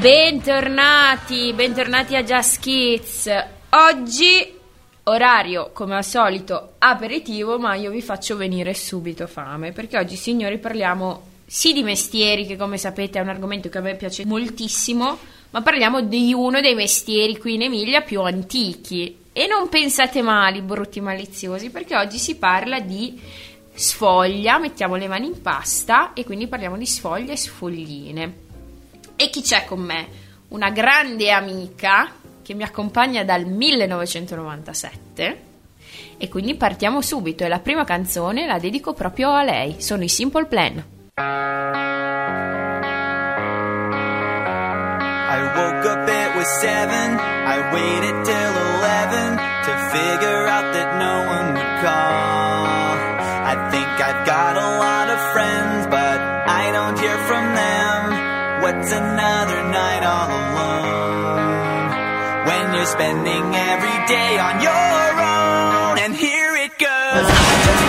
Bentornati, bentornati a Just Kids. Oggi orario come al solito aperitivo, ma io vi faccio venire subito fame perché oggi signori parliamo sì di mestieri che come sapete è un argomento che a me piace moltissimo, ma parliamo di uno dei mestieri qui in Emilia più antichi. E non pensate male, brutti maliziosi, perché oggi si parla di sfoglia, mettiamo le mani in pasta e quindi parliamo di sfoglia e sfogline. E chi c'è con me? Una grande amica che mi accompagna dal 1997 e quindi partiamo subito e la prima canzone la dedico proprio a lei, sono i Simple Plan. I woke up, it was seven. I waited till eleven to figure out that no one would call. I think I've got What's another night all alone? When you're spending every day on your own, and here it goes.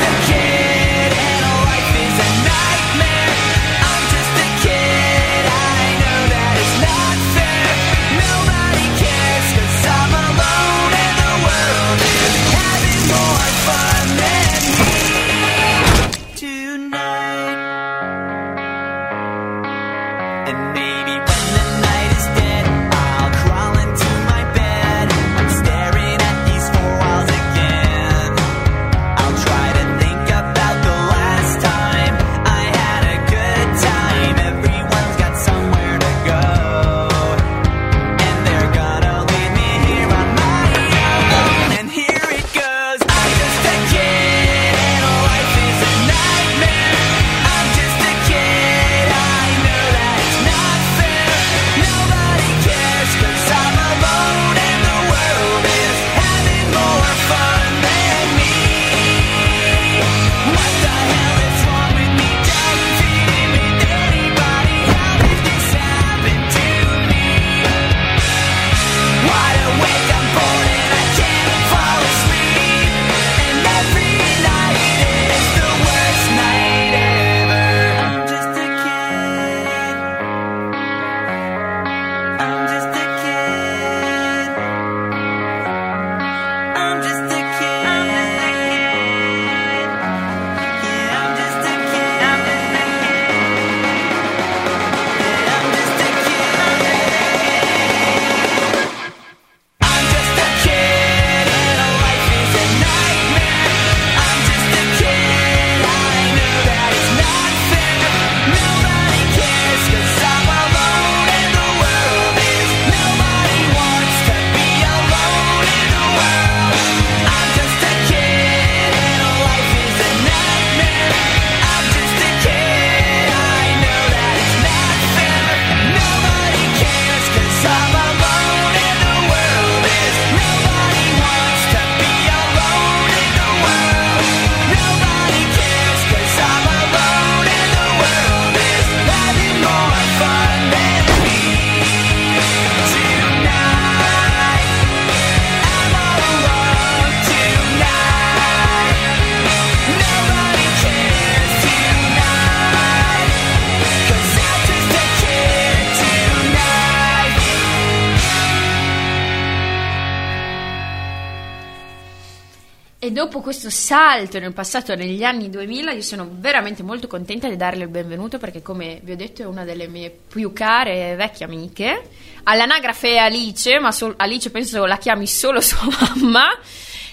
Dopo questo salto nel passato, negli anni 2000, io sono veramente molto contenta di darle il benvenuto perché, come vi ho detto, è una delle mie più care vecchie amiche. All'anagrafe è Alice, ma sol- Alice penso la chiami solo sua mamma.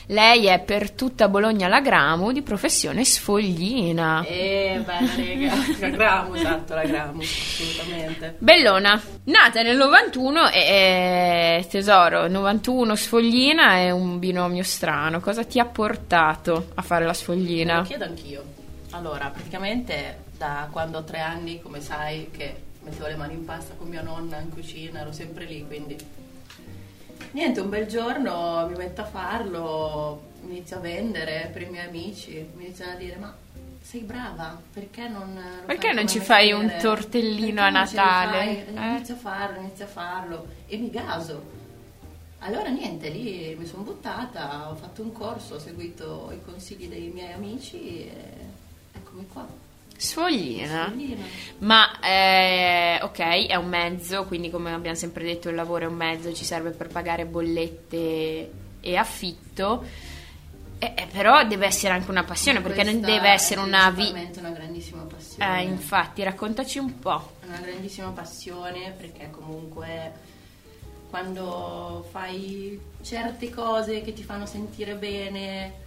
Lei è per tutta Bologna la Gramo, di professione sfoglina. Eh, bella rega, la gramo, esatto, la gramo, assolutamente. Bellona, nata nel 91 e tesoro, 91 sfoglina è un binomio strano. Cosa ti ha portato a fare la Me sfoglina? lo chiedo anch'io. Allora, praticamente da quando ho tre anni, come sai, che mettevo le mani in pasta con mia nonna in cucina, ero sempre lì, quindi... Niente, un bel giorno mi metto a farlo, inizio a vendere per i miei amici, mi iniziano a dire ma sei brava, perché non... Perché non ci fai un tortellino a Natale? Eh? Inizio a farlo, inizio a farlo e mi gaso. Allora niente, lì mi sono buttata, ho fatto un corso, ho seguito i consigli dei miei amici e eccomi qua. Sfoglina. Sfoglina. Ma eh, ok, è un mezzo, quindi come abbiamo sempre detto il lavoro è un mezzo, ci serve per pagare bollette e affitto. Eh, eh, però deve essere anche una passione, perché non deve essere è una vita. principalmente una grandissima passione. Eh, infatti, raccontaci un po'. È una grandissima passione perché comunque quando fai certe cose che ti fanno sentire bene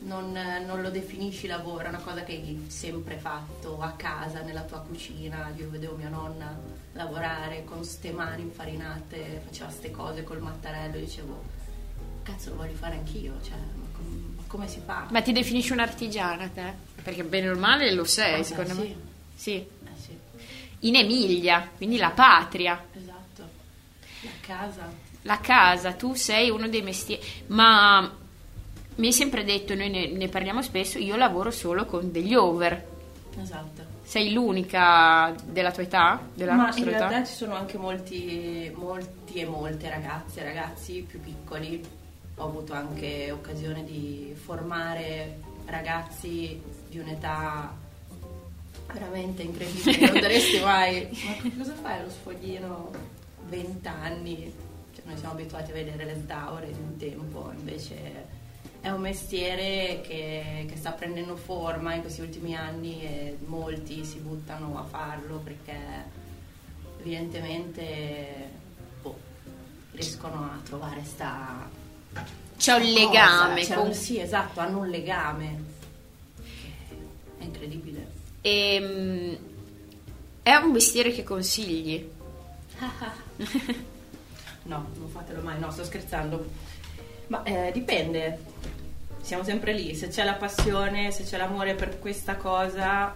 non, non lo definisci lavoro, è una cosa che hai sempre fatto a casa, nella tua cucina. Io vedevo mia nonna lavorare con ste mani infarinate, faceva ste cose col mattarello e dicevo, cazzo lo voglio fare anch'io, cioè, ma, com- come si fa? Ma ti definisci un'artigiana te? Perché bene o male lo sei, Ah, secondo sì. me. Sì. Eh sì, In Emilia, quindi la patria. esatto. La casa. La casa, tu sei uno dei mestieri, ma mi hai sempre detto, noi ne, ne parliamo spesso, io lavoro solo con degli over. Esatto. Sei l'unica della tua età? Della Ma nostra in età? realtà ci sono anche molti, molti e molte ragazze e ragazzi più piccoli. Ho avuto anche occasione di formare ragazzi di un'età veramente incredibile. Non daresti mai. Ma cosa fai allo sfoglino? 20 anni. Cioè, noi siamo abituati a vedere le taure di un tempo, invece è un mestiere che, che sta prendendo forma in questi ultimi anni e molti si buttano a farlo perché evidentemente boh, riescono a trovare sta C'è un cosa, legame c'è con... un- sì esatto hanno un legame è incredibile Ehm, è un mestiere che consigli? no non fatelo mai no sto scherzando ma eh, dipende siamo sempre lì se c'è la passione se c'è l'amore per questa cosa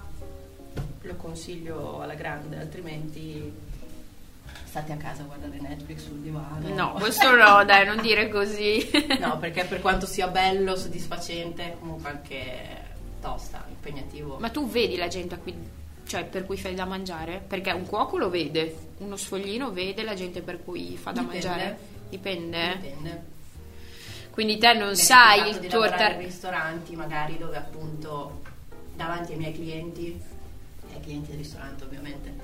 lo consiglio alla grande altrimenti state a casa a guardare Netflix sul divano No, questo no, dai, non dire così. No, perché per quanto sia bello, soddisfacente, è comunque anche tosta, impegnativo. Ma tu vedi la gente a cui, cioè, per cui fai da mangiare? Perché un cuoco lo vede, uno sfoglino vede la gente per cui fa da Dipende. mangiare? Dipende. Dipende. Quindi te non sai il tuo tar- ristoranti magari dove appunto davanti ai miei clienti, ai clienti del ristorante ovviamente,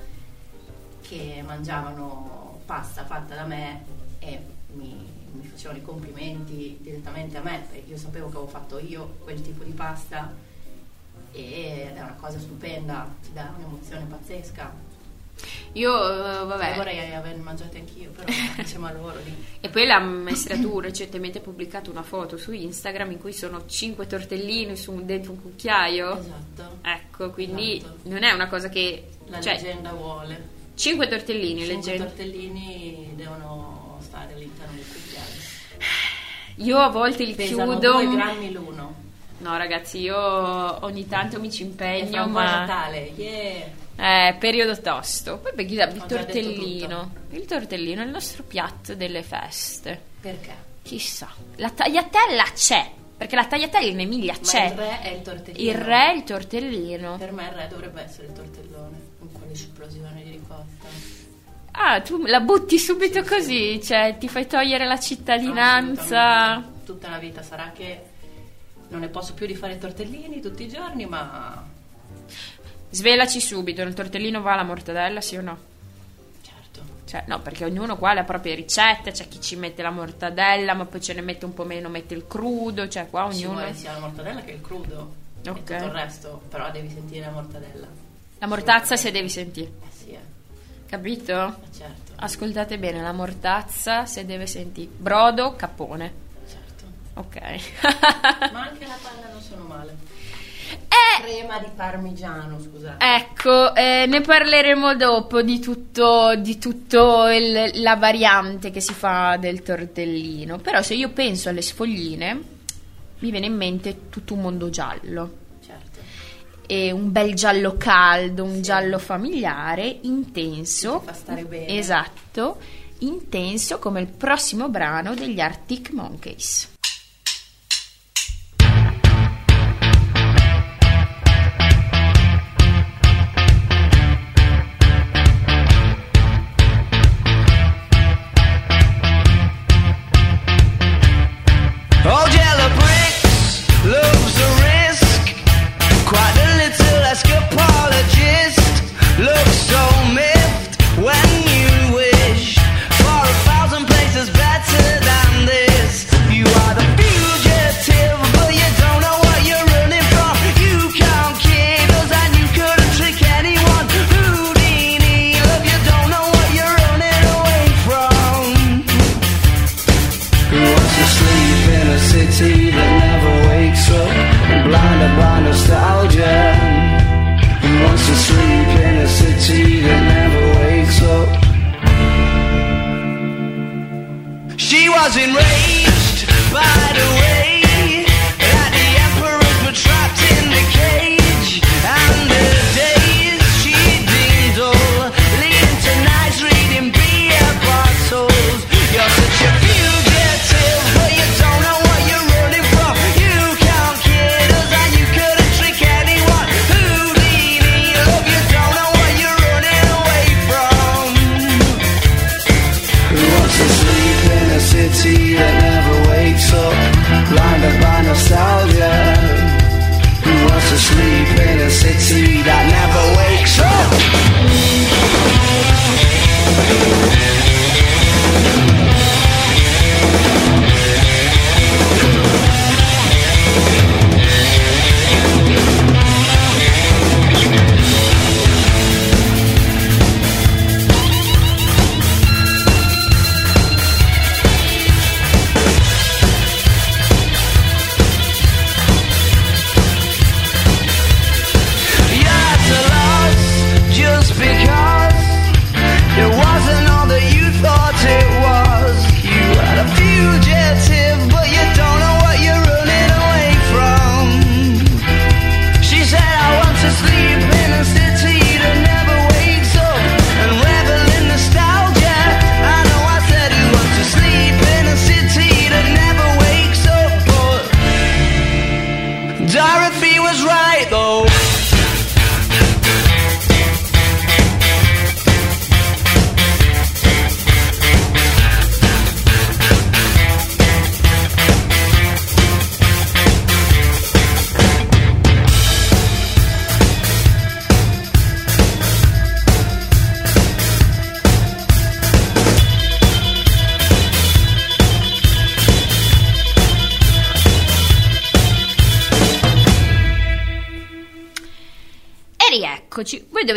che mangiavano pasta fatta da me e mi, mi facevano i complimenti direttamente a me, perché io sapevo che avevo fatto io quel tipo di pasta ed è una cosa stupenda, ti dà un'emozione pazzesca. Io, eh, Io vabbè. vorrei aver mangiato anch'io, però insieme a loro lì. E poi la maestra tu recentemente ha pubblicato una foto su Instagram in cui sono cinque tortellini su un, dentro un cucchiaio. Esatto. Ecco, quindi Esatto. non è una cosa che... La cioè, leggenda vuole. cinque tortellini, Cinque leggenda. tortellini devono stare all'interno del cucchiaio. Io a volte li Pesano chiudo. 2 grammi l'uno. No, ragazzi, io ogni tanto mi ci impegno, ma Natale. Yeah. È periodo tosto. Poi il Ho già detto tortellino. Il tortellino è il nostro piatto delle feste. Perché? Chissà. La tagliatella c'è, perché la tagliatella in Emilia Ma c'è. il re è il tortellino. Il re è il tortellino. Per me il re dovrebbe essere il tortellone. Con quell'esplosione di ricotta. Ah, tu la butti subito così, cioè ti fai togliere la cittadinanza. Tutta la vita sarà che non ne posso più di fare tortellini tutti i giorni, ma Svelaci subito, il tortellino va alla mortadella, sì o no? certo. Cioè, no, perché ognuno qua ha le proprie ricette, c'è chi ci mette la mortadella, ma poi ce ne mette un po' meno, mette il crudo, cioè qua Ci ognuno... vuole sia la mortadella che il crudo. Ok. E tutto il resto, però devi sentire la mortadella. La mortazza se devi sentire, Eh sì, eh. capito? Ma certo, Ascoltate bene, la mortazza se deve sentire. Brodo, capone. certo. Ok. Ma anche la panna non sono male. Eh, Crema di parmigiano, scusate. Ecco, eh, ne parleremo dopo di tutto, di tutto il- la variante che si fa del tortellino. Però se io penso alle sfogline, mi viene in mente tutto un mondo giallo. Certo. E un bel giallo caldo, un Sì. giallo familiare, intenso. Che fa stare bene. Esatto, intenso come il prossimo brano degli Arctic Monkeys.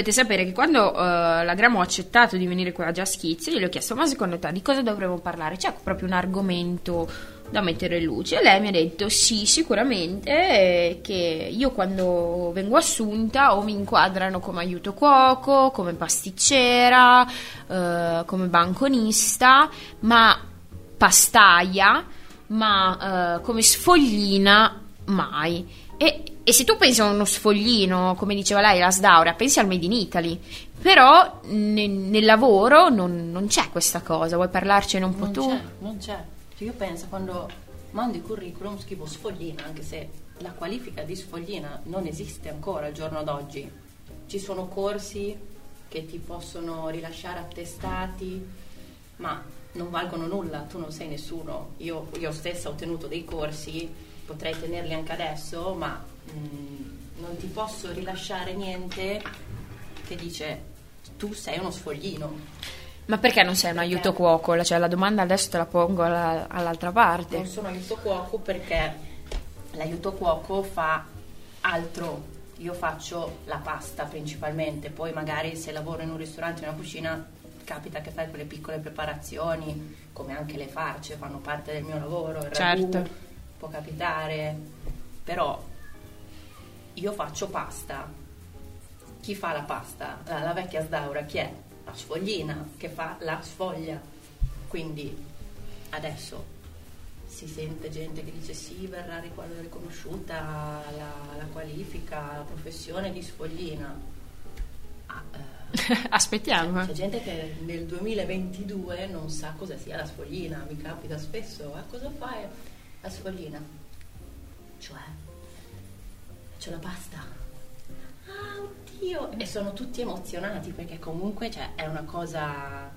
Dovete sapere che quando eh, la Gramo ha accettato di venire qua a Just Kids, gli ho chiesto: Ma secondo te di cosa dovremmo parlare? C'è proprio un argomento da mettere in luce? E lei mi ha detto: Sì, sicuramente. Che io quando vengo assunta o mi inquadrano come aiuto cuoco, come pasticcera, eh, come banconista, ma pastaia, ma eh, come sfoglina mai. E, e se tu pensi a uno sfoglino, come diceva lei, la Sdaurea, pensi al Made in Italy. Però ne- nel lavoro non, non c'è questa cosa. Vuoi parlarcene un po' Non tu? c'è, non c'è. Cioè, io penso quando mando il curriculum scrivo sfoglina, anche se la qualifica di sfoglina non esiste ancora al giorno d'oggi. Ci sono corsi che ti possono rilasciare attestati, ma non valgono nulla, tu non sei nessuno. Io, io stessa ho tenuto dei corsi, potrei tenerli anche adesso, ma mm, non ti posso rilasciare niente che dice tu sei uno sfoglino. Ma perché non sei un Perché? aiuto cuoco? Cioè, la domanda adesso te la pongo alla- all'altra parte. Non sono aiuto cuoco perché l'aiuto cuoco fa altro. Io faccio la pasta principalmente, poi magari se lavoro in un ristorante, in una cucina, capita che fai quelle piccole preparazioni, come anche le farce, fanno parte del mio lavoro, il ragù, Certo. può capitare, però io faccio pasta. Chi fa la pasta? La, la vecchia sdaura, chi è? La sfoglina che fa la sfoglia. Quindi adesso si sente gente che dice sì, verrà ric- riconosciuta la, la qualifica, la professione di sfoglina. Ah, eh, Aspettiamo. c'è gente che nel 2022 non sa cosa sia la sfoglina, mi capita spesso, ah, cosa fai la sfoglina? Cioè, faccio la pasta. Ah, oddio! E sono tutti emozionati perché comunque cioè, è una cosa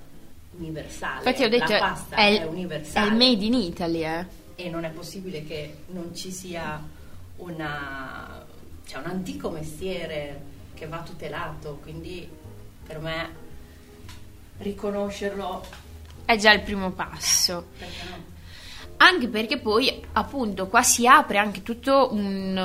universale. Infatti ho detto la pasta è, è, è universale il made in Italy, eh. e non è possibile che non ci sia una, cioè un antico mestiere che va tutelato, quindi per me riconoscerlo È già il primo passo. perché no? Anche perché poi, appunto, qua si apre anche tutto un,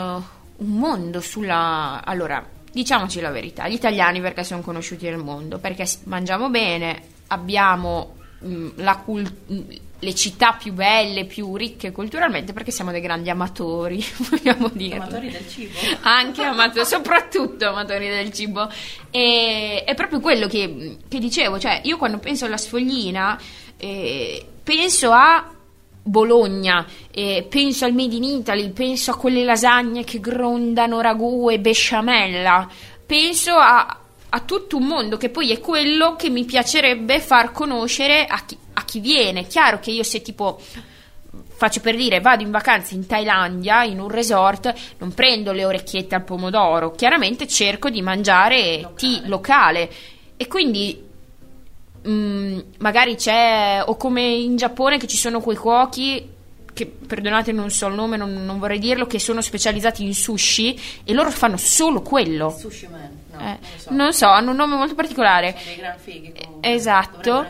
un mondo sulla... Allora, diciamoci la verità, gli italiani perché sono conosciuti nel mondo? Perché mangiamo bene, abbiamo mm, la cul- mm, le città più belle, più ricche culturalmente, perché siamo dei grandi amatori, vogliamo dirlo. Amatori del cibo. Anche amatori, soprattutto amatori del cibo. E è proprio quello che, che dicevo, cioè io quando penso alla sfoglina eh, penso a Bologna, e penso al Made in Italy, penso a quelle lasagne che grondano ragù e besciamella, penso a, a tutto un mondo che poi è quello che mi piacerebbe far conoscere a chi, a chi viene. Chiaro che io se tipo faccio per dire, vado in vacanza in Thailandia, in un resort, non prendo le orecchiette al pomodoro, chiaramente cerco di mangiare Locale. tea locale e quindi mm, magari c'è, o come in Giappone che ci sono quei cuochi che, perdonate non so il nome, non, non vorrei dirlo, che sono specializzati in sushi e loro fanno solo quello. Sushi Man, no, Eh, non so. non so, hanno un nome molto particolare. Sono dei gran fighi comunque. Esatto.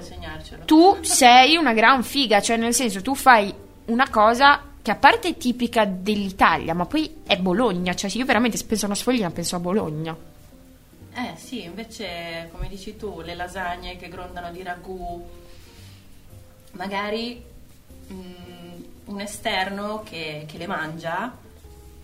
Tu sei una gran figa, cioè nel senso tu fai una cosa che a parte è tipica dell'Italia, ma poi è Bologna, cioè se io veramente penso a una sfoglina penso a Bologna. Eh sì, invece come dici tu, le lasagne che grondano di ragù, magari mm, un esterno che, che le mangia,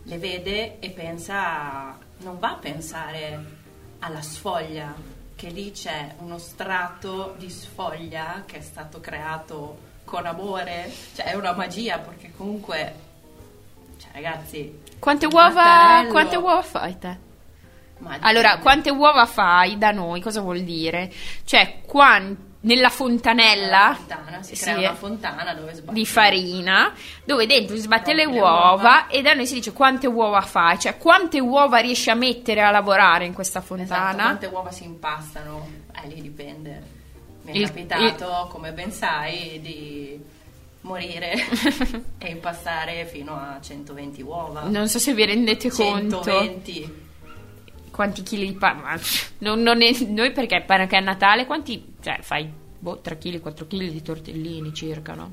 le vede e pensa, non va a pensare alla sfoglia, che lì c'è uno strato di sfoglia che è stato creato con amore, cioè è una magia perché comunque, cioè ragazzi... Quante uova, quante uova fai te? Allora, quante uova fai da noi? Cosa vuol dire? Cioè, quan- nella fontanella fontana, si sì, crea una fontana dove sbatte di farina, dove dentro si sbatte le uova, uova. e da noi si dice quante uova fai, cioè quante uova riesci a mettere a lavorare in questa Esatto, fontana. quante uova si impastano? Eh, lì dipende. Mi è Il- capitato, come ben sai, di morire e impastare fino a 120 uova. Non so se vi rendete conto 120. Quanti chili di pane. Non, non è- noi perché perché è Natale, quanti cioè fai boh, 3 kg, 4 kg di tortellini circa, no?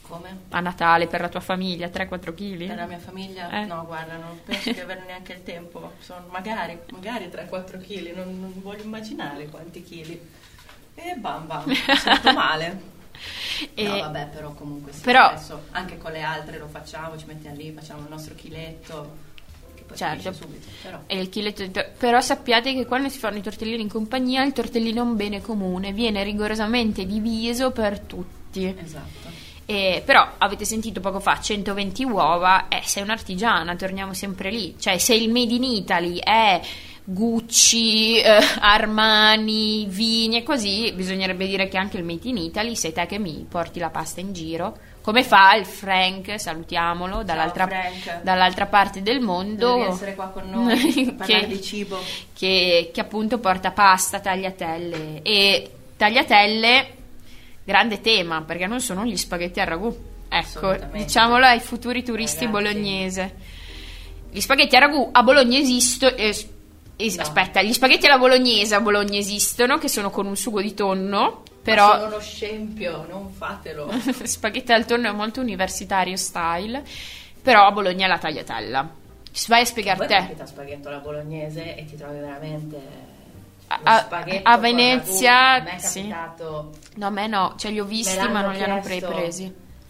Come? A Natale per la tua famiglia, 3-4 kg? Per la mia famiglia? Eh. No, guarda, non penso di avere neanche il tempo. Sono magari, magari 3-4 kg, non, non voglio immaginare quanti chili. E bam bam, mi sento male. E- No, vabbè, però comunque sì, Però- adesso anche con le altre lo facciamo, ci mettiamo lì, facciamo il nostro chiletto, che Certo. finisce subito. Però. E il chiletto però sappiate che quando si fanno i tortellini in compagnia, il tortellino è un bene comune, viene rigorosamente diviso per tutti. Esatto. E, però avete sentito poco fa 120 uova, eh, sei un'artigiana, torniamo sempre lì. Cioè, se il Made in Italy è Gucci, eh, Armani, Vini e così, bisognerebbe dire che anche il Made in Italy sei te che mi porti la pasta in giro. Come fa il Frank, salutiamolo, dall'altra, Frank. dall'altra parte del mondo. Devi essere qua con noi che, di cibo. che, che appunto porta pasta, tagliatelle e tagliatelle, grande tema perché non sono gli spaghetti al ragù. Ecco, diciamolo ai futuri turisti Ragazzi. bolognese. Gli spaghetti a ragù a Bologna esistono. No. Aspetta, gli spaghetti alla bolognese a Bologna esistono, che sono con un sugo di tonno. Però sono uno scempio, non fatelo. spaghetti al tonno è molto universitario style. Però a Bologna è la tagliatella. Vai a spiegar Poi te. capita spaghetto alla bolognese e ti trovi veramente A- a- Venezia, ragù. A sì. capitato No, a me no, cioè li ho visti ma non li hanno presi.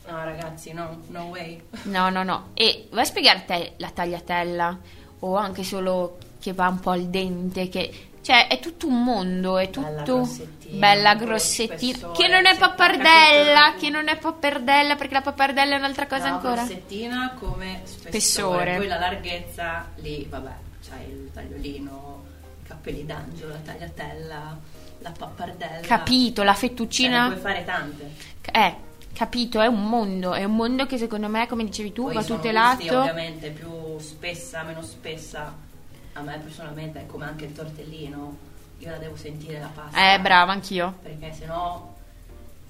No, ragazzi, no, no way. No, no, no. E vai a spiegare te la tagliatella o anche solo che va un po' al dente, che cioè è tutto un mondo, è Bella tutto grossettina, bella con lo grossettina, spessore, che non è sì, pappardella, che non è pappardella perché la pappardella è un'altra cosa no, ancora. grossettina come spessore. Spessore. Poi la larghezza, lì, vabbè, c'hai il tagliolino, i cappelli d'angelo, la tagliatella, la pappardella. Capito, la fettuccina puoi fare tante. eh, capito, è un mondo, è un mondo che secondo me, come dicevi tu, Poi va tutelato. gusti, ovviamente più spessa, meno spessa. A me personalmente è come anche il tortellino. Io la devo sentire la pasta. Eh, brava, anch'io. Perché sennò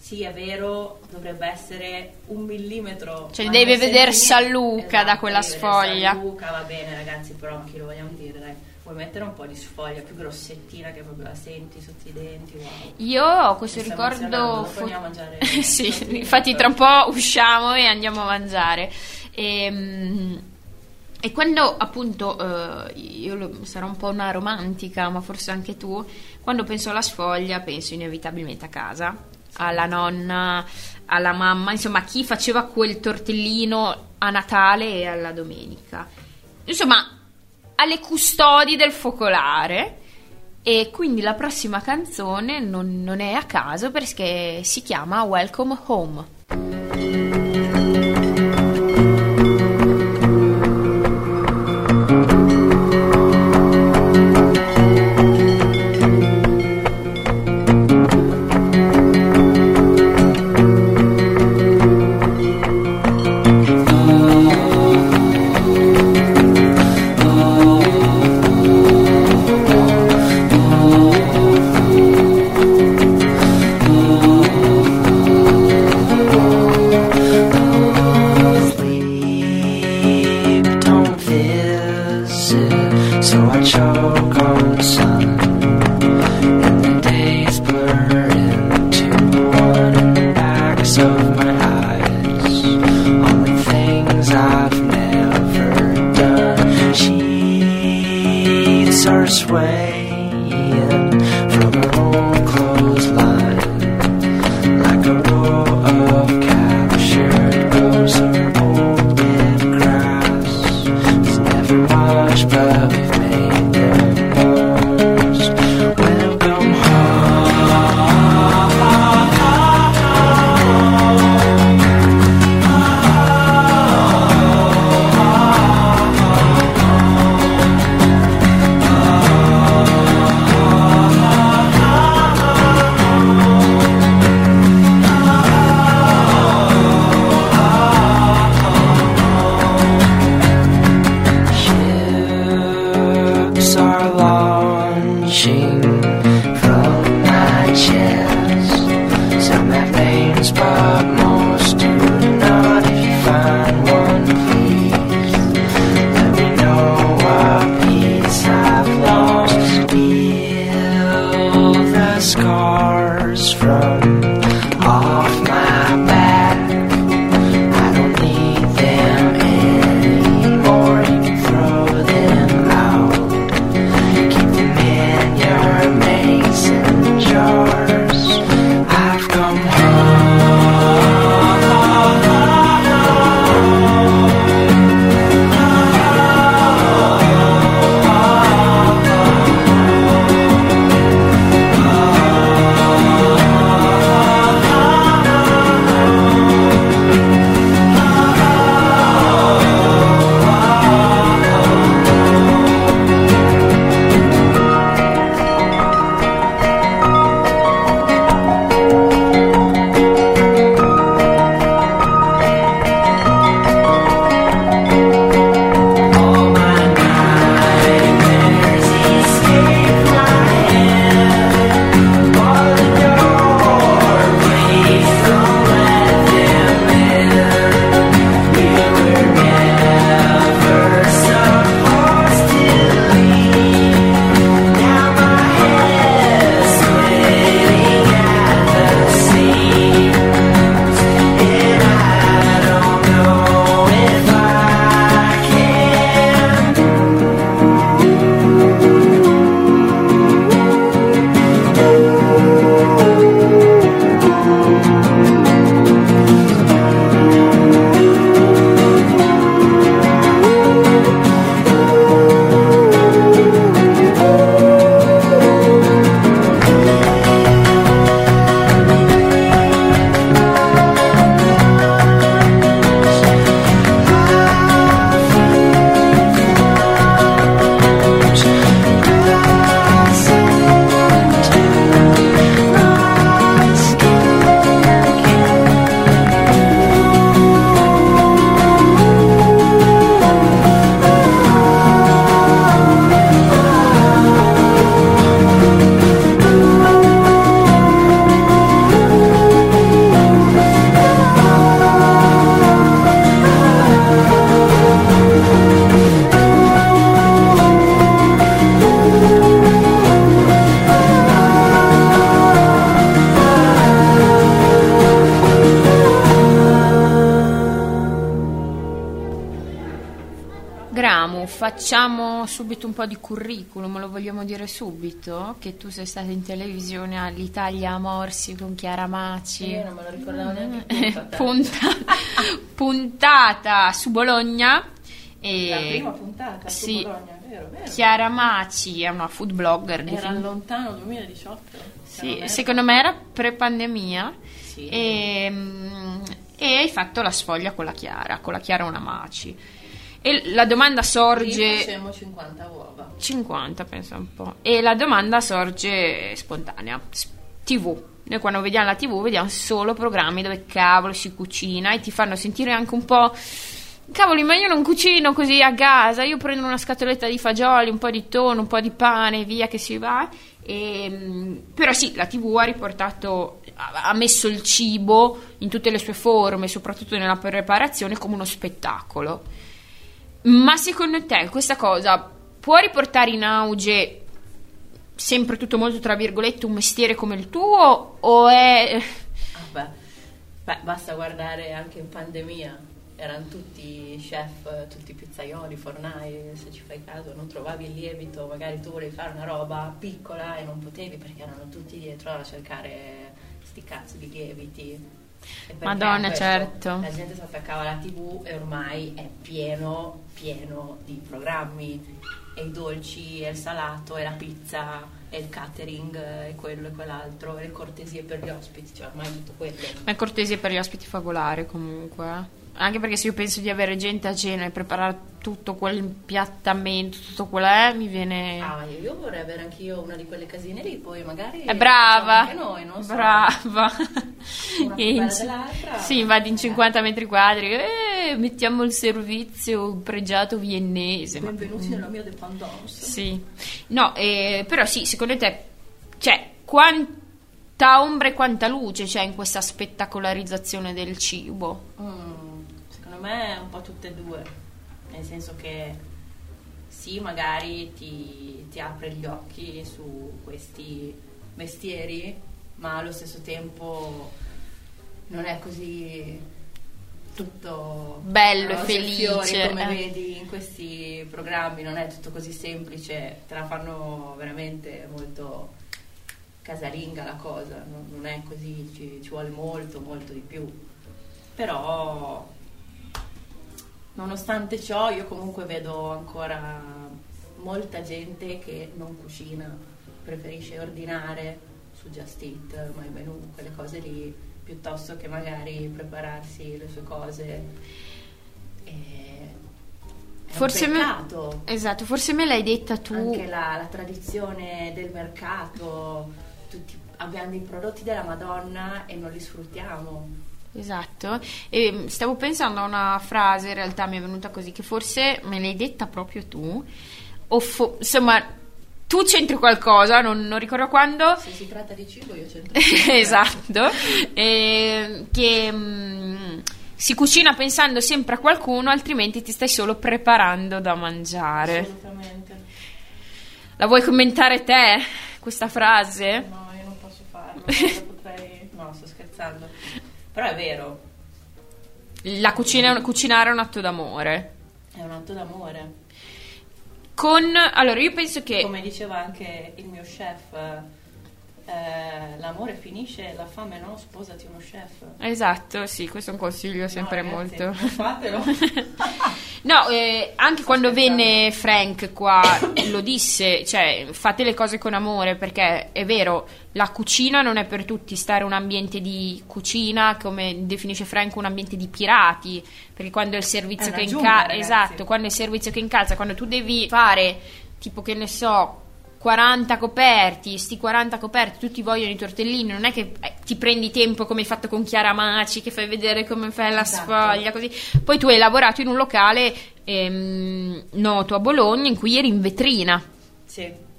sì, è vero, dovrebbe essere un millimetro. Cioè, deve nel vedere San Luca da quella sfoglia. San Luca va bene, ragazzi, però chi lo vogliamo dire, dai. Vuoi mettere un po' di sfoglia più grossettina che proprio la senti sotto i denti, wow. Io ho questo emozionando, ricordo. dopo andiamo a mangiare sì, infatti tra un po' usciamo e andiamo a mangiare. Ehm, E, quando appunto eh, io lo- sarò un po' una romantica, ma forse anche tu, quando penso alla sfoglia penso inevitabilmente a casa, alla nonna, alla mamma, insomma a chi faceva quel tortellino a Natale e alla domenica. Insomma, alle custodi del focolare. E quindi la prossima canzone non, non è a caso perché si chiama Welcome Home. persuade. Curriculum, lo vogliamo dire subito? Che tu sei stata in televisione all'Italia a Morsi con Chiara Maci. Io non me lo ricordavo neanche più. Eh, punta- puntata su Bologna. E La prima puntata su sì. Bologna, vero, vero. Chiara Maci è una food blogger. Era defin- lontano 2018. sì, secondo me era pre-pandemia. Sì. E, mm, e hai fatto la sfoglia con la Chiara, con la Chiara una Maci. E la domanda sorge... facemmo 50 uova. 50 pensa un po'. E la domanda sorge spontanea. TV. Noi quando vediamo la TV vediamo solo programmi dove cavolo si cucina e ti fanno sentire anche un po'... Cavoli, ma io non cucino così a casa, io prendo una scatoletta di fagioli, un po' di tonno, un po' di pane, via che si va. E, mm, però sì, la TV ha riportato, ha messo il cibo in tutte le sue forme, soprattutto nella preparazione, come uno spettacolo. Ma secondo te questa cosa può riportare in auge sempre tutto molto tra virgolette un mestiere come il tuo o è Vabbè, beh, basta guardare anche in pandemia. Erano tutti chef, tutti pizzaioli, fornai, se ci fai caso non trovavi il lievito, magari tu volevi fare una roba piccola e non potevi perché erano tutti dietro a cercare sti cazzo di lieviti. Madonna, questo? certo. La gente si attaccava alla tv e ormai è pieno, pieno di programmi. E i dolci, e il salato, e la pizza, e il catering, e quello e quell'altro, e le cortesie per gli ospiti, cioè ormai tutto quello. è cortesia per gli ospiti fa volare comunque eh. Anche perché se io penso di avere gente a cena e preparare tutto quell'impiattamento, tutto quello è, mi viene... Ah, io, vorrei avere anch'io una di quelle casine lì, poi magari... È brava, Anche noi, non so. brava. Una più in- dell'altra. Sì, vadi in 50 metri quadri, eh, mettiamo il servizio pregiato viennese. ma- Benvenuti nella mia dependance. Sì, no, eh, però sì, secondo te, cioè, quanta quanta ombra e quanta luce c'è in questa spettacolarizzazione del cibo. Mm, un po' tutte e due, nel senso che sì, magari ti, ti apre gli occhi su questi mestieri, ma allo stesso tempo non è così tutto Bello e felice, come eh. vedi in questi programmi, non è tutto così semplice, te la fanno veramente molto casalinga la cosa, non, non è così, ci, ci vuole molto, molto di più. Però nonostante ciò io comunque vedo ancora molta gente che non cucina, preferisce ordinare su Just Eat, My Menu, quelle cose lì, piuttosto che magari prepararsi le sue cose. E Forse me-. Esatto, forse me l'hai detta tu. Anche la, la tradizione del mercato, tutti abbiamo dei prodotti della Madonna e non li sfruttiamo. Esatto, e mm, stavo pensando a una frase, in realtà mi è venuta così, che forse me l'hai detta proprio tu, o fo- insomma, tu c'entri qualcosa, non, non ricordo quando, Se si tratta di cibo io c'entro. esatto, eh, che mm, si cucina pensando sempre a qualcuno, altrimenti ti stai solo preparando da mangiare. Assolutamente. La vuoi commentare te, questa frase? No, io non posso farlo. lo potrei... No, sto scherzando. Però è vero, La cucina cucinare è un atto d'amore. è un atto d'amore. Con, allora io penso che... Come diceva anche il mio chef, eh, l'amore finisce, la fame no, sposati uno chef. Esatto, sì, questo è un consiglio sempre No, molto. Fatelo. No, eh, anche quando venne Frank qua lo disse, cioè fate le cose con amore perché è vero, la cucina non è per tutti, stare in un ambiente di cucina, come definisce Frank, un ambiente di pirati, perché quando è il servizio È che giungla, incalza, ragazzi. esatto, quando è il servizio che incalza, quando tu devi fare tipo che ne so 40 coperti, sti 40 coperti, tutti vogliono i tortellini, non è che eh, ti prendi tempo come hai fatto con Chiara Maci, che fai vedere come fai la Esatto. sfoglia, così. Poi tu hai lavorato in un locale ehm, noto a Bologna in cui eri in vetrina. sì.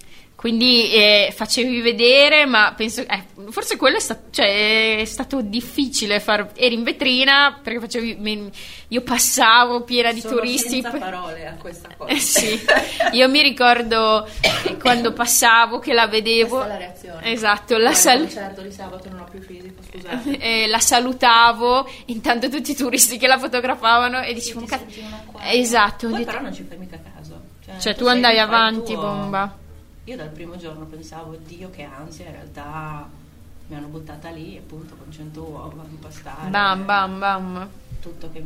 Quindi eh, facevi vedere, ma penso, eh, forse quello è, sta- cioè, è stato difficile far, eri in vetrina perché facevi, me- io passavo piena di Sono turisti. poi- parole a questa cosa. eh sì, io mi ricordo quando passavo che la vedevo. Questa è la reazione. Esatto, la, sal- concerto di sabato non ho più fisico, scusate. eh, la salutavo, intanto tutti i turisti che la fotografavano e dicevo, Ti "Cazzo". Esatto, Poi di- però non ci fai mica caso. cioè tu sei andai avanti, tuo. bomba. Io dal primo giorno pensavo, Dio che ansia, in realtà mi hanno buttata lì appunto con 100 uova, impastare. Bam, bam, bam. Tutto che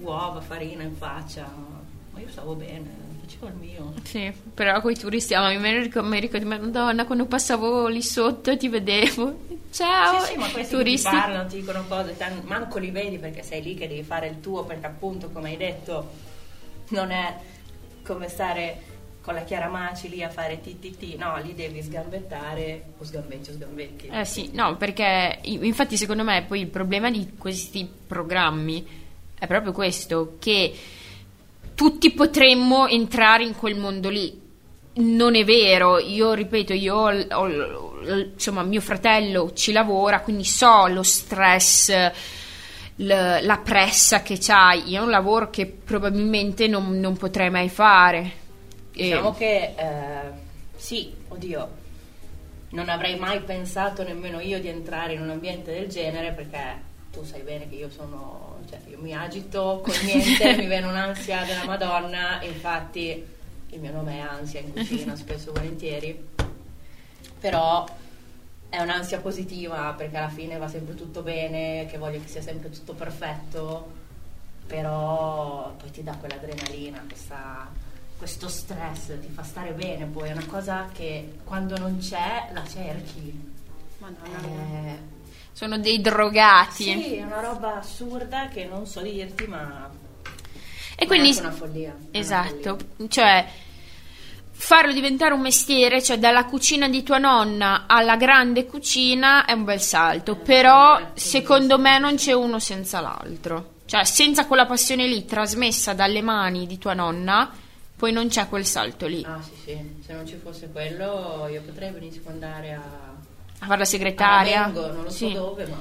uova, farina in faccia. Ma io stavo bene, facevo il mio. Sì, però con i turisti, ah, mi ricordo, mi ricordo, madonna, quando passavo lì sotto ti vedevo. Ciao, sì, sì, ma questi turisti. ti parlano, ti dicono cose, manco li vedi perché sei lì che devi fare il tuo, perché appunto, come hai detto, non è come stare con la Chiara Maci lì a fare TTT, no, lì devi sgambettare o sgambetti o sgambetti. Eh sì, no, perché infatti secondo me poi il problema di questi programmi è proprio questo, che tutti potremmo entrare in quel mondo lì. Non è vero, io ripeto, io ho, ho- insomma, mio fratello ci lavora, quindi so lo stress, la pressa che c'hai. È un lavoro che probabilmente non, non potrei mai fare. E- Diciamo che eh, sì, oddio, non avrei mai pensato nemmeno io di entrare in un ambiente del genere perché tu sai bene che io sono, cioè io mi agito con niente, mi viene un'ansia della Madonna, infatti il mio nome è ansia in cucina spesso e volentieri, però è un'ansia positiva perché alla fine va sempre tutto bene, che voglio che sia sempre tutto perfetto, però poi ti dà quell'adrenalina, questa- questo stress, ti fa stare bene, poi è una cosa che quando non c'è la cerchi. Eh, sono dei drogati. sì, è una roba assurda che non so dirti, ma E quindi è una follia. è una Esatto, follia. cioè farlo diventare un mestiere, cioè dalla cucina di tua nonna alla grande cucina è un bel salto, però eh, secondo me non c'è uno senza l'altro. Cioè, senza quella passione lì trasmessa dalle mani di tua nonna, poi non c'è quel salto lì. Ah sì sì, se non ci fosse quello io potrei benissimo andare a a fare la segretaria. a Mengo, non lo so Sì. dove, ma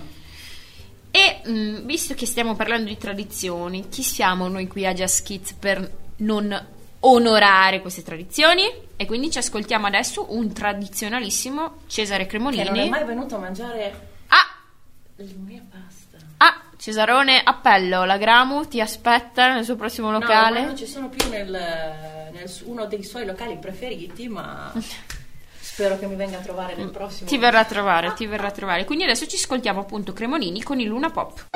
E mh, visto che stiamo parlando di tradizioni, chi siamo noi qui a Jazz Kids per non onorare queste tradizioni? E quindi ci ascoltiamo adesso un tradizionalissimo Cesare che Cremonini. non è mai venuto a mangiare Ah, la mia pasta. ah, Cesarone, appello, la Gramu ti aspetta nel suo prossimo No, locale. ma non ci sono più nel, nel uno dei suoi locali preferiti, ma spero che mi venga a trovare nel prossimo. Ti verrà a trovare, ti verrà a trovare. Quindi adesso ci ascoltiamo appunto Cremonini con il Luna Pop.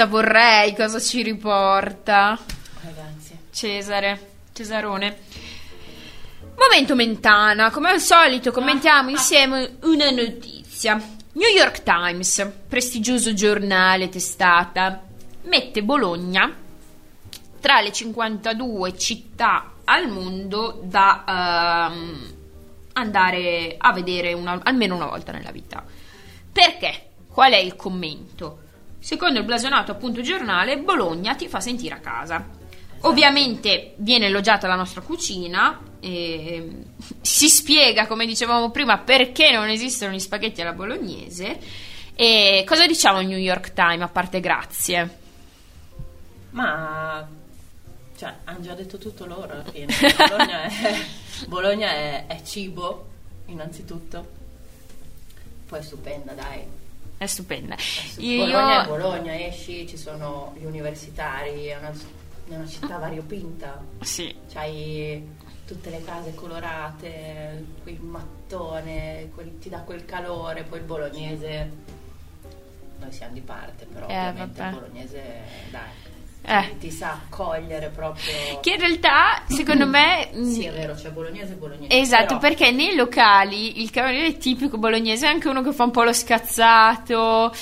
Questa vorrei cosa ci riporta. Ragazzi, Cesare, Cesarone. Momento Mentana, come al solito commentiamo insieme una notizia. New York Times, prestigioso giornale testata, mette Bologna tra le 52 città al mondo da ehm, andare a vedere una- almeno una volta nella vita. Perché? Qual è il commento? Secondo il blasonato appunto giornale, Bologna ti fa sentire a casa. Ovviamente viene elogiata la nostra cucina, e si spiega, come dicevamo prima, perché non esistono gli spaghetti alla bolognese. E cosa diciamo al New York Times a parte grazie? ma cioè, hanno già detto tutto loro alla fine. Bologna è, Bologna è, è cibo, innanzitutto. Poi è stupenda, dai. È stupenda. Io- Bologna è Bologna, esci, ci sono gli universitari, è una, è una città variopinta. Sì, C'hai tutte le case colorate, quei mattone, quel- ti dà quel calore, poi il bolognese. Noi siamo di parte, però Eh, ovviamente vabbè. il bolognese, dai, Eh. ti sa accogliere proprio. che in realtà, secondo me... Sì, è vero, c'è bolognese e bolognese. Esatto, però- perché nei locali il cavaliere tipico bolognese è anche uno che fa un po' lo scazzato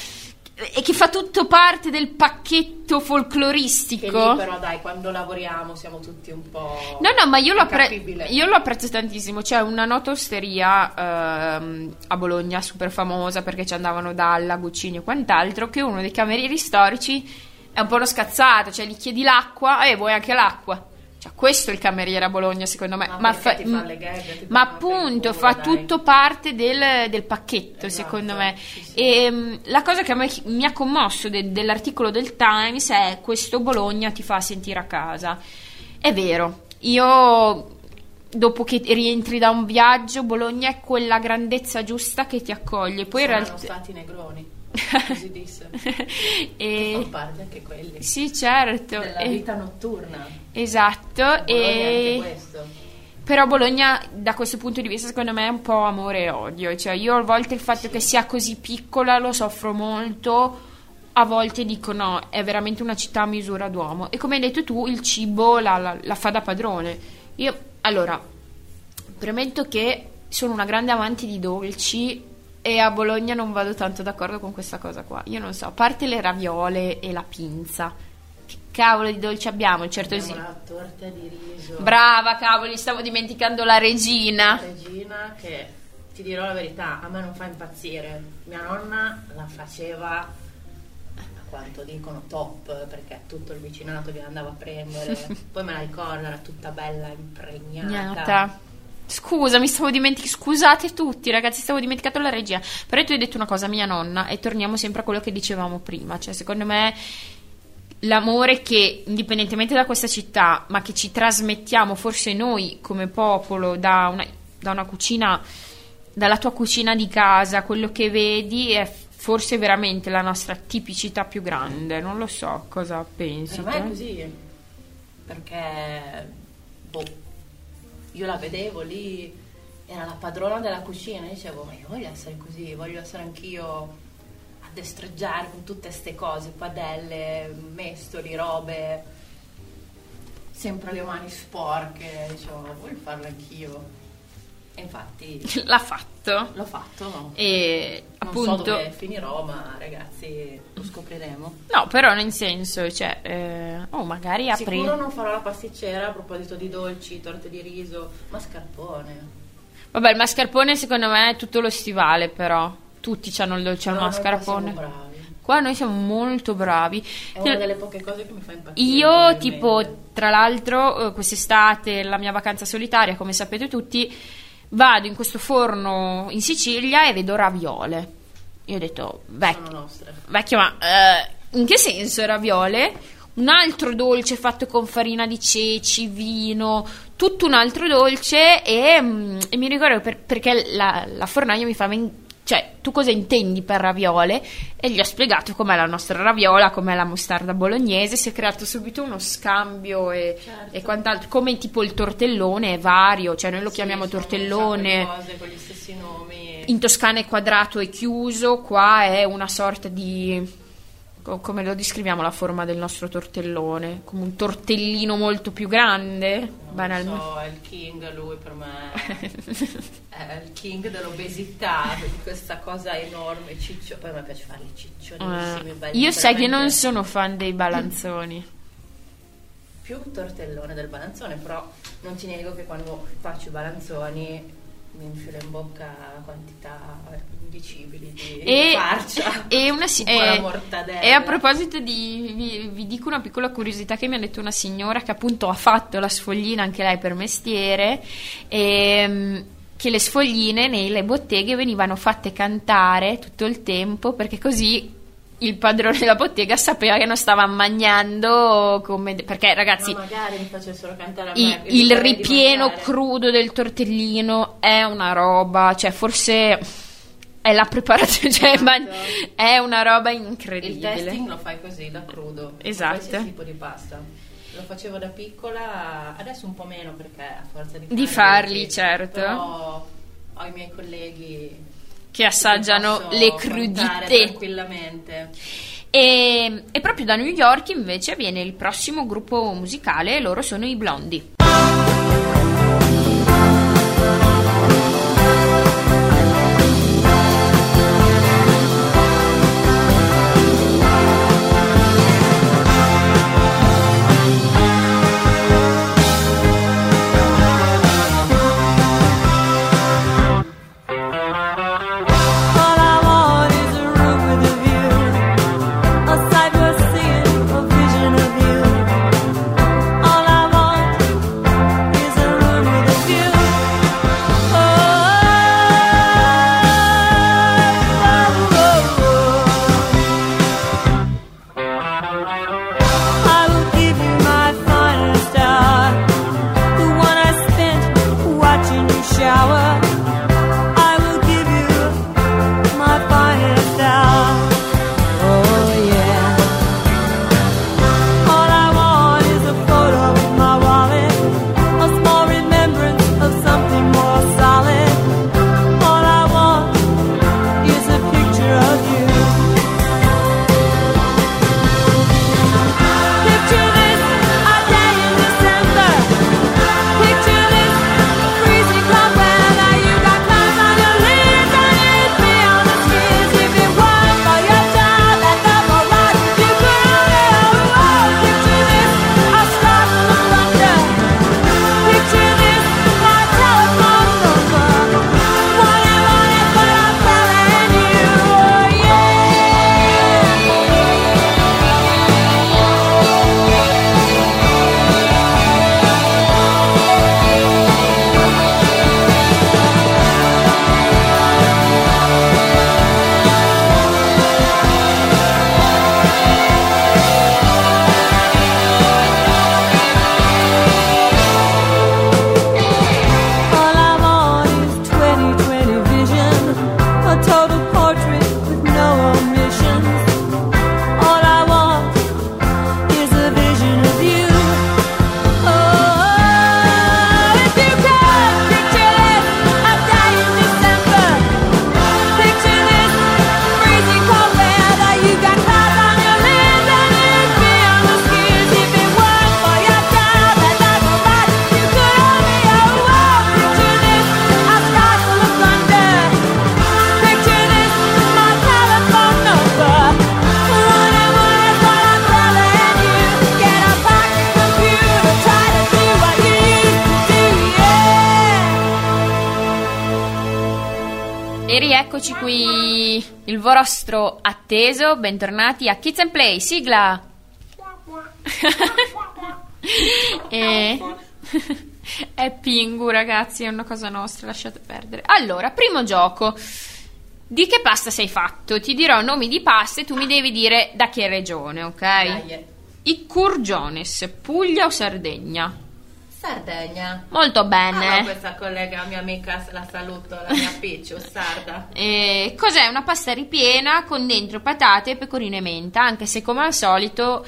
e che fa tutto parte del pacchetto Che folcloristico. lì però dai, quando lavoriamo siamo tutti un po'... No, no, ma io lo, appre- io lo apprezzo tantissimo. C'è una nota osteria ehm, a Bologna super famosa perché ci andavano Dalla, Guccini e quant'altro. Che uno dei camerieri storici è un po' uno scazzato, cioè gli chiedi l'acqua e vuoi anche l'acqua. Cioè, questo è il cameriere a Bologna, secondo me. Ma perché ti fa le gag, ma appunto, culo, fa dai. tutto parte del, del pacchetto, Esatto, secondo me. sì, sì. E mm, la cosa che a me mi ha commosso de- dell'articolo del Times è questo Bologna ti fa sentire a casa. È vero, io dopo che rientri da un viaggio, Bologna è quella grandezza giusta che ti accoglie. Poi in realtà... stati negroni, così disse. e... Fanno parte anche quelli. Sì, certo. Della e- vita notturna. Esatto. Bologna è E... anche questo. Però Bologna, da questo punto di vista, secondo me è un po' amore e odio. Cioè, io a volte il fatto che sia così piccola lo soffro molto. A volte dico no, è veramente una città a misura d'uomo. E come hai detto tu, il cibo la, la- la fa da padrone. Io, allora, premetto che sono una grande amante di dolci e a Bologna non vado tanto d'accordo con questa cosa qua. Io non so, a parte le raviole e la pinza, che cavolo di dolci abbiamo? Certo Abbiamo sì. la torta di riso. Brava, cavoli, stavo dimenticando la regina. Regina che ti dirò la verità, a me non fa impazzire. Mia nonna la faceva a quanto dicono top perché tutto il vicinato che andava a prendere. Poi me la ricordo, era tutta bella impregnata. Gnata. Scusa, mi stavo dimenticando. Scusate tutti, ragazzi, stavo dimenticando la regia. Però tu hai detto una cosa mia nonna e torniamo sempre a quello che dicevamo prima. Cioè, secondo me l'amore che, indipendentemente da questa città, ma che ci trasmettiamo, forse noi come popolo, da una, da una cucina, dalla tua cucina di casa, quello che vedi è forse veramente la nostra tipicità più grande. Non lo so cosa pensi. Per me è così. Perché boh, io la vedevo lì, era la padrona della cucina e dicevo, ma io voglio essere così, voglio essere anch'io a destreggiare con tutte ste cose, padelle, mestoli, robe, sempre le mani sporche, dicevo, voglio farlo anch'io. Infatti L'ha fatto. l'ho fatto, no? E Non appunto. so dove finirò, ma ragazzi lo scopriremo. No, però nel senso, cioè, eh, oh, magari apri. Sicuro non farò la pasticcera a proposito di dolci, torte di riso, mascarpone. Vabbè, il mascarpone secondo me è tutto lo stivale, però. Tutti hanno il dolce al noi qua mascarpone. bravi. Qua noi siamo molto bravi. È una delle poche cose che mi fa impazzire. Io, tipo, tra l'altro, eh, quest'estate, la mia vacanza solitaria, come sapete tutti, vado in questo forno in Sicilia e vedo raviole. Io ho detto, vecchio, vecchio ma eh, in che senso raviole? Un altro dolce fatto con farina di ceci, vino, tutto un altro dolce e, mm, e mi ricordo per- perché la, la fornaia mi fa... "Men- Cioè, tu cosa intendi per raviole? E gli ho spiegato com'è la nostra raviola, com'è la mostarda bolognese, si è creato subito uno scambio e, Certo. e quant'altro, come tipo il tortellone è vario, cioè noi lo Sì, chiamiamo tortellone. cose con gli stessi nomi. In Toscana è quadrato e chiuso, qua è una sorta di... co- come lo descriviamo la forma del nostro tortellone? Come un tortellino molto più grande? Banalmente. so, è il king lui per me. è il king dell'obesità, di questa cosa enorme, ciccio. Poi a me piace farli ciccionissimi, Eh, belli. io sai che non sono fan dei balanzoni. più tortellone del balanzone, però non ti nego che quando faccio i balanzoni mi infilo in bocca quantità indicibili di E, farcia. e una si- Un e- mortadella. e a proposito di vi, vi dico una piccola curiosità che mi ha detto una signora che appunto ha fatto la sfoglina anche lei per mestiere ehm, che le sfogline nelle botteghe venivano fatte cantare tutto il tempo perché così il padrone della bottega sapeva che non stava mangiando come perché ragazzi Ma il vorrei ripieno crudo del tortellino è una roba, cioè forse è la preparazione, cioè, Esatto. ma è una roba Il incredibile. testing lo fai così, da crudo. Esatto. Tipo di pasta. Lo facevo da piccola, adesso un po' meno perché a forza di, Di farli, farli, certo. Però ho i miei colleghi Che assaggiano le crudité. tranquillamente. E, e proprio da New York invece viene il prossimo gruppo musicale, loro sono i Blondi. Il vostro atteso, bentornati a Kids and Play, sigla! e... È Pingu, ragazzi, è una cosa nostra, lasciate perdere. Allora, primo gioco. Di che pasta sei fatto? Ti dirò nomi di paste e tu mi devi dire da che regione, ok? I Curgiones, Puglia o Sardegna? Sardegna. Molto Ah, bene. questa collega, mia amica, la saluto, la mia Picciu, sarda. Eh, cos'è? Una pasta ripiena con dentro patate, pecorino e menta, anche se come al solito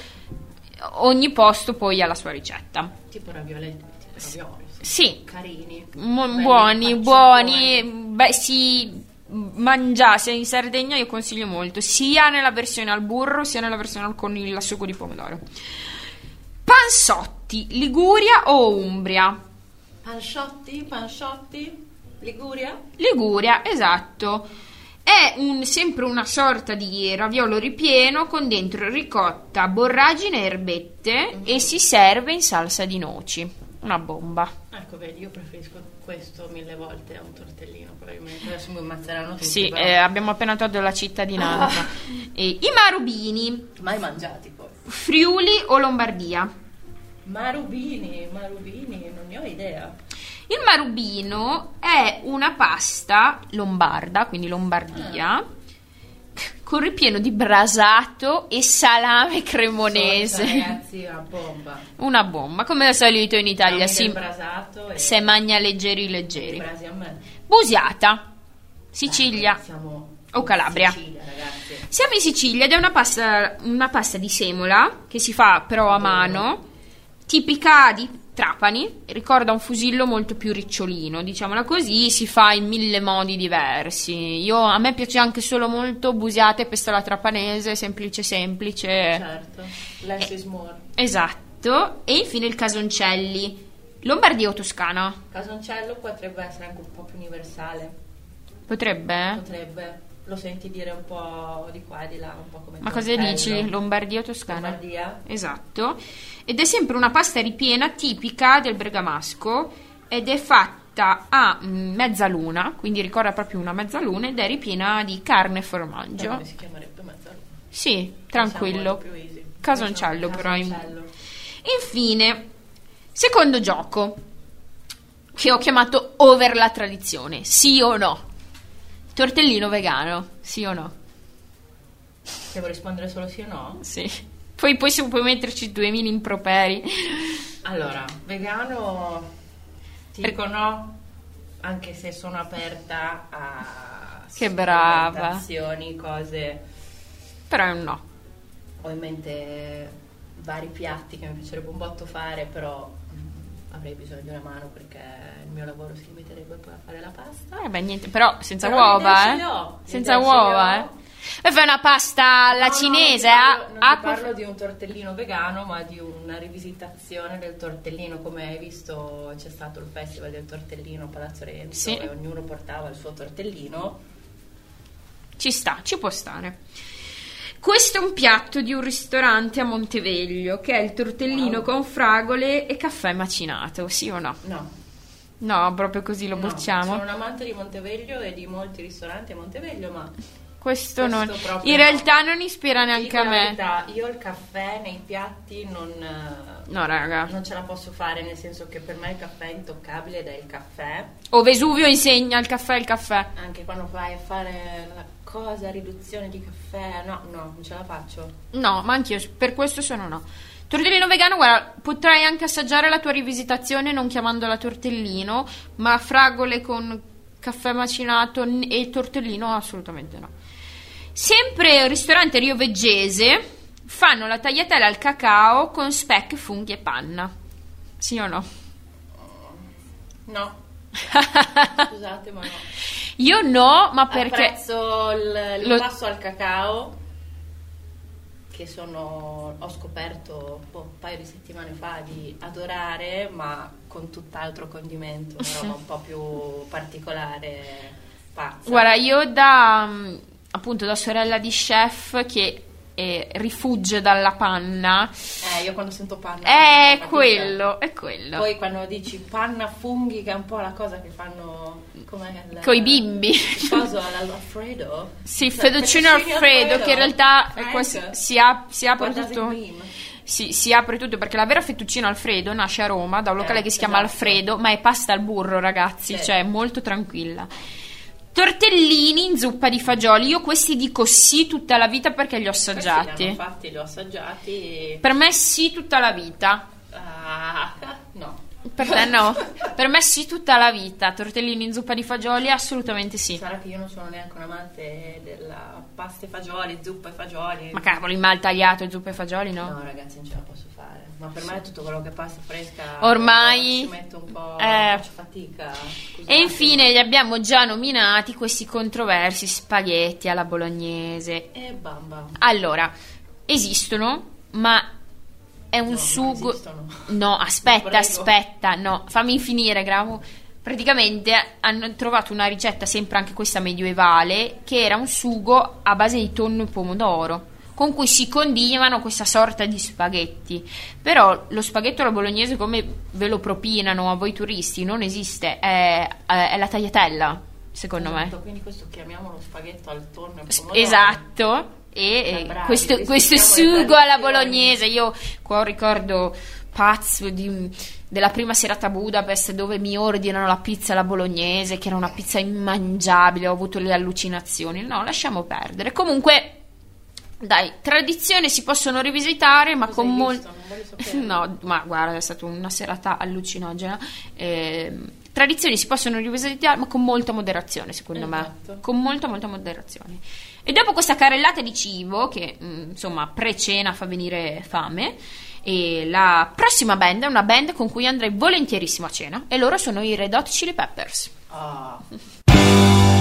ogni posto poi ha la sua ricetta. Tipo ravioletti, tipo ravioli. sì. Sì, Carini. Belli, buoni, buoni. Beh, si mangiasse in Sardegna io consiglio molto, sia nella versione al burro sia nella versione al- con il sugo di pomodoro. Pansotti, Liguria o Umbria? Panciotti, panciotti, Liguria. Liguria, esatto. È un- sempre una sorta di raviolo ripieno con dentro ricotta, borragine e erbette e si serve in salsa di noci. Una bomba. Ecco, vedi, io preferisco questo mille volte a un tortellino, probabilmente. Adesso mi ammazzeranno tutti. Sì, eh, abbiamo appena tolto la cittadinanza. E I marubini, Mai mangiati poi. Friuli o Lombardia? Marubini, marubini, non ne ho idea. Il marubino è una pasta lombarda, quindi Lombardia, con ripieno di brasato e salame cremonese. Forza, ragazzi, una bomba. Una bomba, come al solito in Italia si e se magna leggeri leggeri. Busiata, Sicilia Dai, siamo o Calabria. Sicilia. Siamo in Sicilia ed è una pasta, una pasta di semola che si fa però a mano, tipica di Trapani, ricorda un fusillo molto più ricciolino, diciamola così, si fa in mille modi diversi. Io, a me piace anche solo molto busiata e pestola trapanese, semplice semplice. Certo, less Eh. is more. Esatto, e infine il casoncelli. Lombardia o Toscana? Casoncello potrebbe essere anche un po' più universale. Potrebbe? Potrebbe, lo senti dire un po' di qua e di là, un po' come Ma cosa dici? Lombardia o Toscana? Lombardia? Esatto. Ed è sempre una pasta ripiena tipica del bergamasco ed è fatta a mm, mezzaluna, quindi ricorda proprio una mezzaluna ed è ripiena di carne e formaggio. come si chiamerebbe mezzaluna? Sì, tranquillo. easy. Casoncello però. in- Casoncello. Infine, secondo gioco che ho chiamato over la tradizione, sì o no? Tortellino vegano, sì o no? Devo rispondere solo sì o no? Sì. Poi, poi se puoi metterci 2000 improperi. Allora, vegano ti dico no, anche se sono aperta a Che brava. cose. Però è un no. Ho in mente vari piatti che mi piacerebbe un botto fare, però avrei bisogno di una mano perché il mio lavoro si limiterebbe poi a fare la pasta. Eh beh, niente, però senza Però uova, eh. ho, Senza uova, eh. Poi fai una pasta alla No, no, cinese, non ti a- parlo, non ti parlo di un tortellino vegano, ma di una rivisitazione del tortellino. Come hai visto, c'è stato il festival del tortellino a Palazzo Renzo Sì. e ognuno portava il suo tortellino. Ci sta, ci può stare. Questo è un piatto di un ristorante a Monteveglio, che è il tortellino Wow. con fragole e caffè macinato, sì o no? No, No, proprio così lo no, bocciamo. Sono un amante di Monteveglio e di molti ristoranti a Monteveglio, ma Questo, questo non. In realtà non ispira neanche a me. verità, io il caffè nei piatti non, eh, No, raga. non ce la posso fare, nel senso che per me il caffè è intoccabile ed è il caffè. O Vesuvio insegna il caffè il caffè. Anche quando vai a fare la cosa, riduzione di caffè, no, no, non ce la faccio. No, ma anch'io per questo sono no. Tortellino vegano, guarda, potrai anche assaggiare la tua rivisitazione non chiamandola tortellino, ma fragole con caffè macinato e tortellino assolutamente no. Sempre ristorante Rio Veggese fanno la tagliatella al cacao con speck, funghi e panna. Sì o no? No, scusate, ma no. Io no, ma perché Apprezzo il- Lo- l'impasto al cacao che sono, ho scoperto boh, un paio di settimane fa di adorare, ma con tutt'altro condimento, una roba un po' più particolare, pazza. Guarda, io da mm, appunto da sorella di chef che e rifugge dalla panna. Eh, io quando sento panna. È quello, è quello. Poi quando dici panna funghi, che è un po' la cosa che fanno. Il, Coi bimbi. Il coso all'Alfredo. Sì, Cioè, fettuccine Alfredo, che in realtà quasi- si, ap- si apre tutto. Si, si apre tutto perché la vera fettuccina Alfredo nasce a Roma da un locale Eh, che si chiama esatto. Alfredo, ma è pasta al burro, ragazzi, Sì. cioè molto tranquilla. Tortellini in zuppa di fagioli, io questi dico sì tutta la vita perché li ho li assaggiati. hanno fatti, li ho assaggiati. Per me sì tutta la vita. Ah, no. Per te no. Per me sì tutta la vita. Tortellini in zuppa di fagioli, assolutamente sì. Sarà che io non sono neanche un amante della pasta e fagioli, zuppa e fagioli. Ma cavolo, il mal tagliato e zuppa e fagioli no? No, ragazzi, non ce la posso. Ma per me è tutto quello che è pasta fresca. Ormai- Ci metto un po'. Eh. Faccio fatica. scusate. E infine li abbiamo già nominati questi controversi spaghetti alla bolognese. E bam bam. Allora, esistono, ma è un No, sugo. esistono. No, aspetta, aspetta, no, fammi finire, Gravo. Praticamente hanno trovato una ricetta, sempre anche questa medievale, che era un sugo a base di tonno e pomodoro, con cui si condivano questa sorta di spaghetti. Però lo spaghetto alla bolognese, come ve lo propinano a voi turisti, non esiste, è, è la tagliatella, secondo me. Esatto, Quindi questo chiamiamolo spaghetto al tonno e pomodoro. Esatto. E Eh, eh, bravi, questo, questo sugo alla bolognese, io qua ho un ricordo pazzo di- della prima serata a Budapest dove mi ordinano la pizza alla bolognese, che era una pizza immangiabile, ho avuto le allucinazioni. No, lasciamo perdere. Comunque, dai, tradizioni si possono rivisitare, ma Cosa con molto... No, ma guarda, è stata una serata allucinogena. Ehm, tradizioni si possono rivisitare, ma con molta moderazione, secondo Esatto. me. Con molta, molta moderazione. E dopo questa carrellata di cibo, che mm, insomma pre-cena fa venire fame, e la prossima band è una band con cui andrei volentierissimo a cena, e loro sono i Red Hot Chili Peppers. Ah.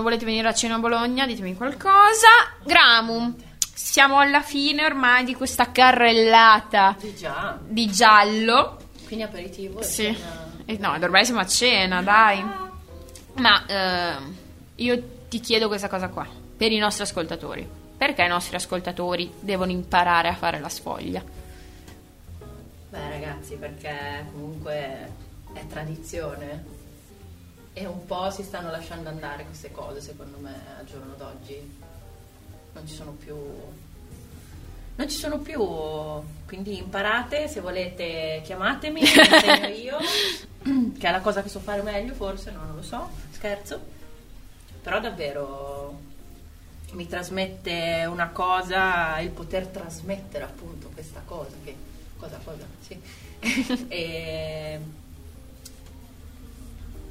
Quando volete venire a cena a Bologna, ditemi qualcosa. Gramum, siamo alla fine ormai di questa carrellata Sì, già. di giallo. Quindi aperitivo. e Sì. cena. Eh, no, ormai siamo a cena, dai. Ma ehm, io ti chiedo questa cosa qua, per i nostri ascoltatori. Perché i nostri ascoltatori devono imparare a fare la sfoglia? Beh ragazzi, perché comunque è tradizione e un po' si stanno lasciando andare queste cose secondo me al giorno d'oggi. Non ci sono più... Non ci sono più, quindi imparate, se volete chiamatemi, io, che è la cosa che so fare meglio forse, no, non lo so, scherzo. Però davvero mi trasmette una cosa, il poter trasmettere appunto questa cosa, che cosa cosa, sì. e,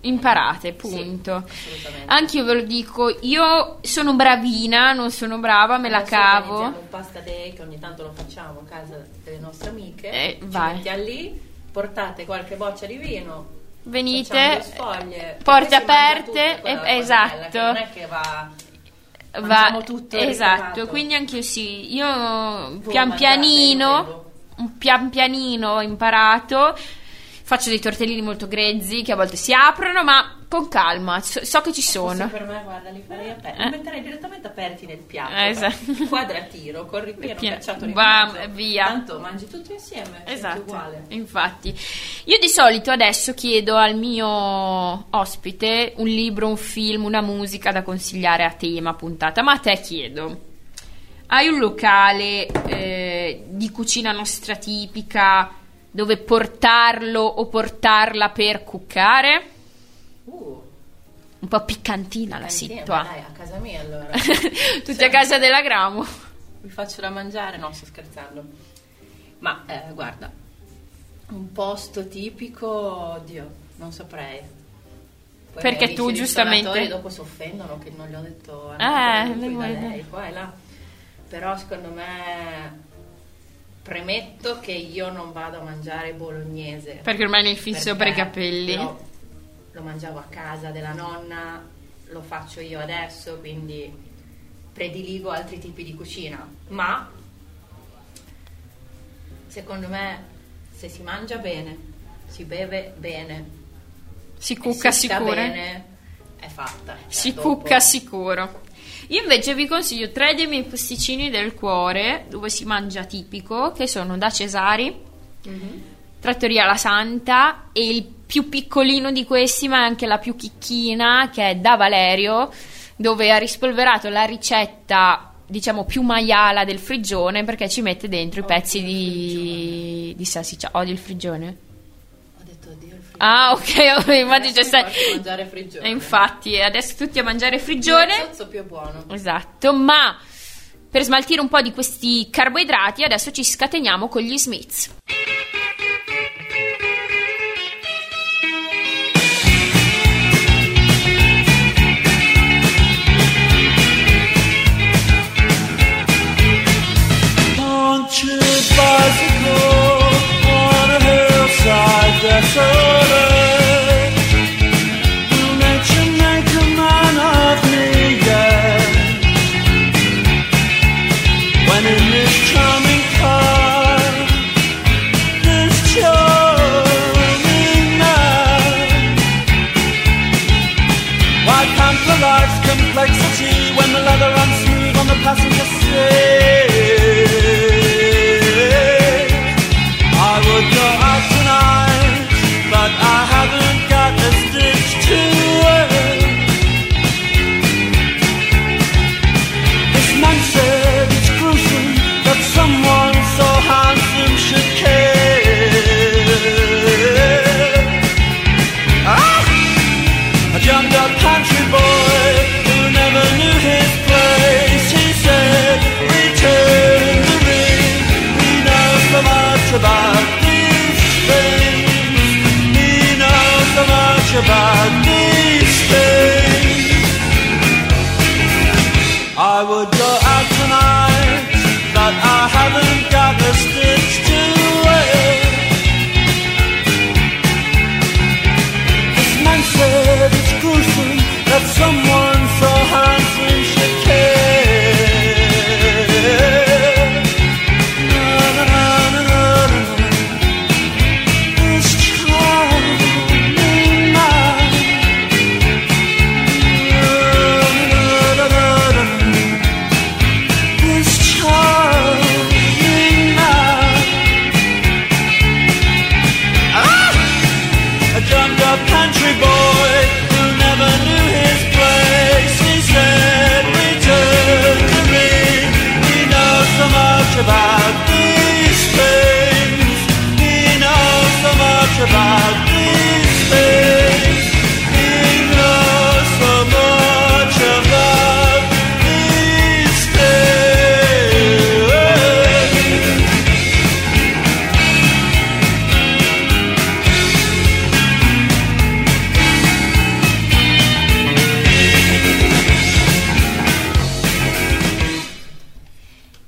Imparate, punto. sì, assolutamente. Anche io ve lo dico, io sono bravina, non sono brava, me la Adesso cavo. organizziamo un pasta day che ogni tanto lo facciamo a casa delle nostre amiche. Eh, vai. mettiamo lì, portate qualche boccia di vino. Venite, sfoglie, porte si mangia aperte, la eh, esatto. non è che va Va, tutto esatto, ritrovato. quindi anche io sì, io pian mangiate, pianino, un pian pianino ho imparato, faccio dei tortellini molto grezzi che a volte si aprono, ma con calma, so, so che ci Forse sono. per me, guarda, li farei aperti. Eh. Li metterei direttamente aperti nel piatto. Eh, esatto. Quadratiro, col ripieno Pia- cacciato di bam, mezzo. via. Tanto mangi tutto insieme. Esatto, uguale. infatti. Io di solito adesso chiedo al mio ospite un libro, un film, una musica da consigliare a tema puntata, ma a te chiedo. Hai un locale eh, di cucina nostra tipica dove portarlo o portarla per cuccare? Uh, Un po' piccantina la situa. Dai, a casa mia allora. Tutti a casa della Gramo. Vi faccio da mangiare? No, sto scherzando. Ma eh, guarda, un posto tipico, oddio, non saprei. Poi Perché tu, giustamente- dopo si offendono che non gli ho detto Eh, le da guarda. lei, qua e là. Però secondo me premetto che io non vado a mangiare bolognese. Perché ormai nel fisso per i capelli. Lo, lo mangiavo a casa della nonna, lo faccio io adesso, quindi prediligo altri tipi di cucina. Ma secondo me se si mangia bene, si beve bene, Si cucca si sicuro. bene, è fatta. Cioè, Si dopo- cucca sicuro. Io invece vi consiglio tre dei miei posticini del cuore dove si mangia tipico, che sono da Cesari, Mhm. Trattoria La Santa e il più piccolino di questi, ma anche la più chicchina, che è da Valerio, dove ha rispolverato la ricetta, diciamo, più maiala del frigione perché ci mette dentro i pezzi di, di salsiccia. Odio il frigione. Ho detto oddio il frigione. Ah, ok, Adesso c'è mi sta- faccio mangiare frigione. E infatti, adesso tutti a mangiare frigione. Il sozzo più buono. Esatto, ma per smaltire un po' di questi carboidrati adesso ci scateniamo con gli Smiths.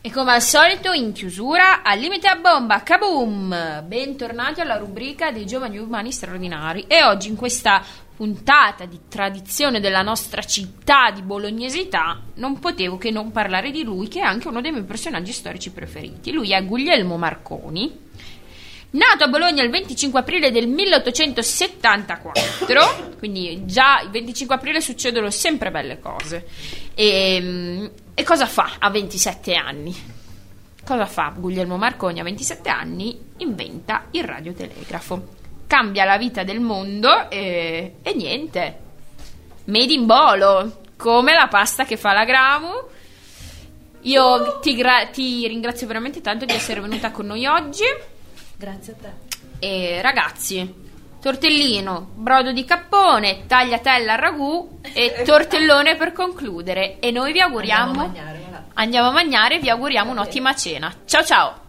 E come al solito, in chiusura, al limite a bomba, kaboom! Bentornati alla rubrica dei giovani umani straordinari. E oggi, in questa puntata di tradizione della nostra città di bolognesità, non potevo che non parlare di lui, che è anche uno dei miei personaggi storici preferiti. Lui è Guglielmo Marconi. Nato a Bologna il 25 aprile del 1874, quindi già il 25 aprile succedono sempre belle cose. E, e cosa fa a 27 anni? Cosa fa Guglielmo Marconi a 27 anni? Inventa il radiotelegrafo. Cambia la vita del mondo e, e niente. Made in bolo, come la pasta che fa la Gramu. Io ti, gra- ti ringrazio veramente tanto di essere venuta con noi oggi. Grazie a te. E ragazzi, tortellino, brodo di cappone, tagliatella al ragù e tortellone per concludere. E noi vi auguriamo. Andiamo a mangiare. Andiamo a mangiare e vi auguriamo un'ottima cena. Ciao ciao!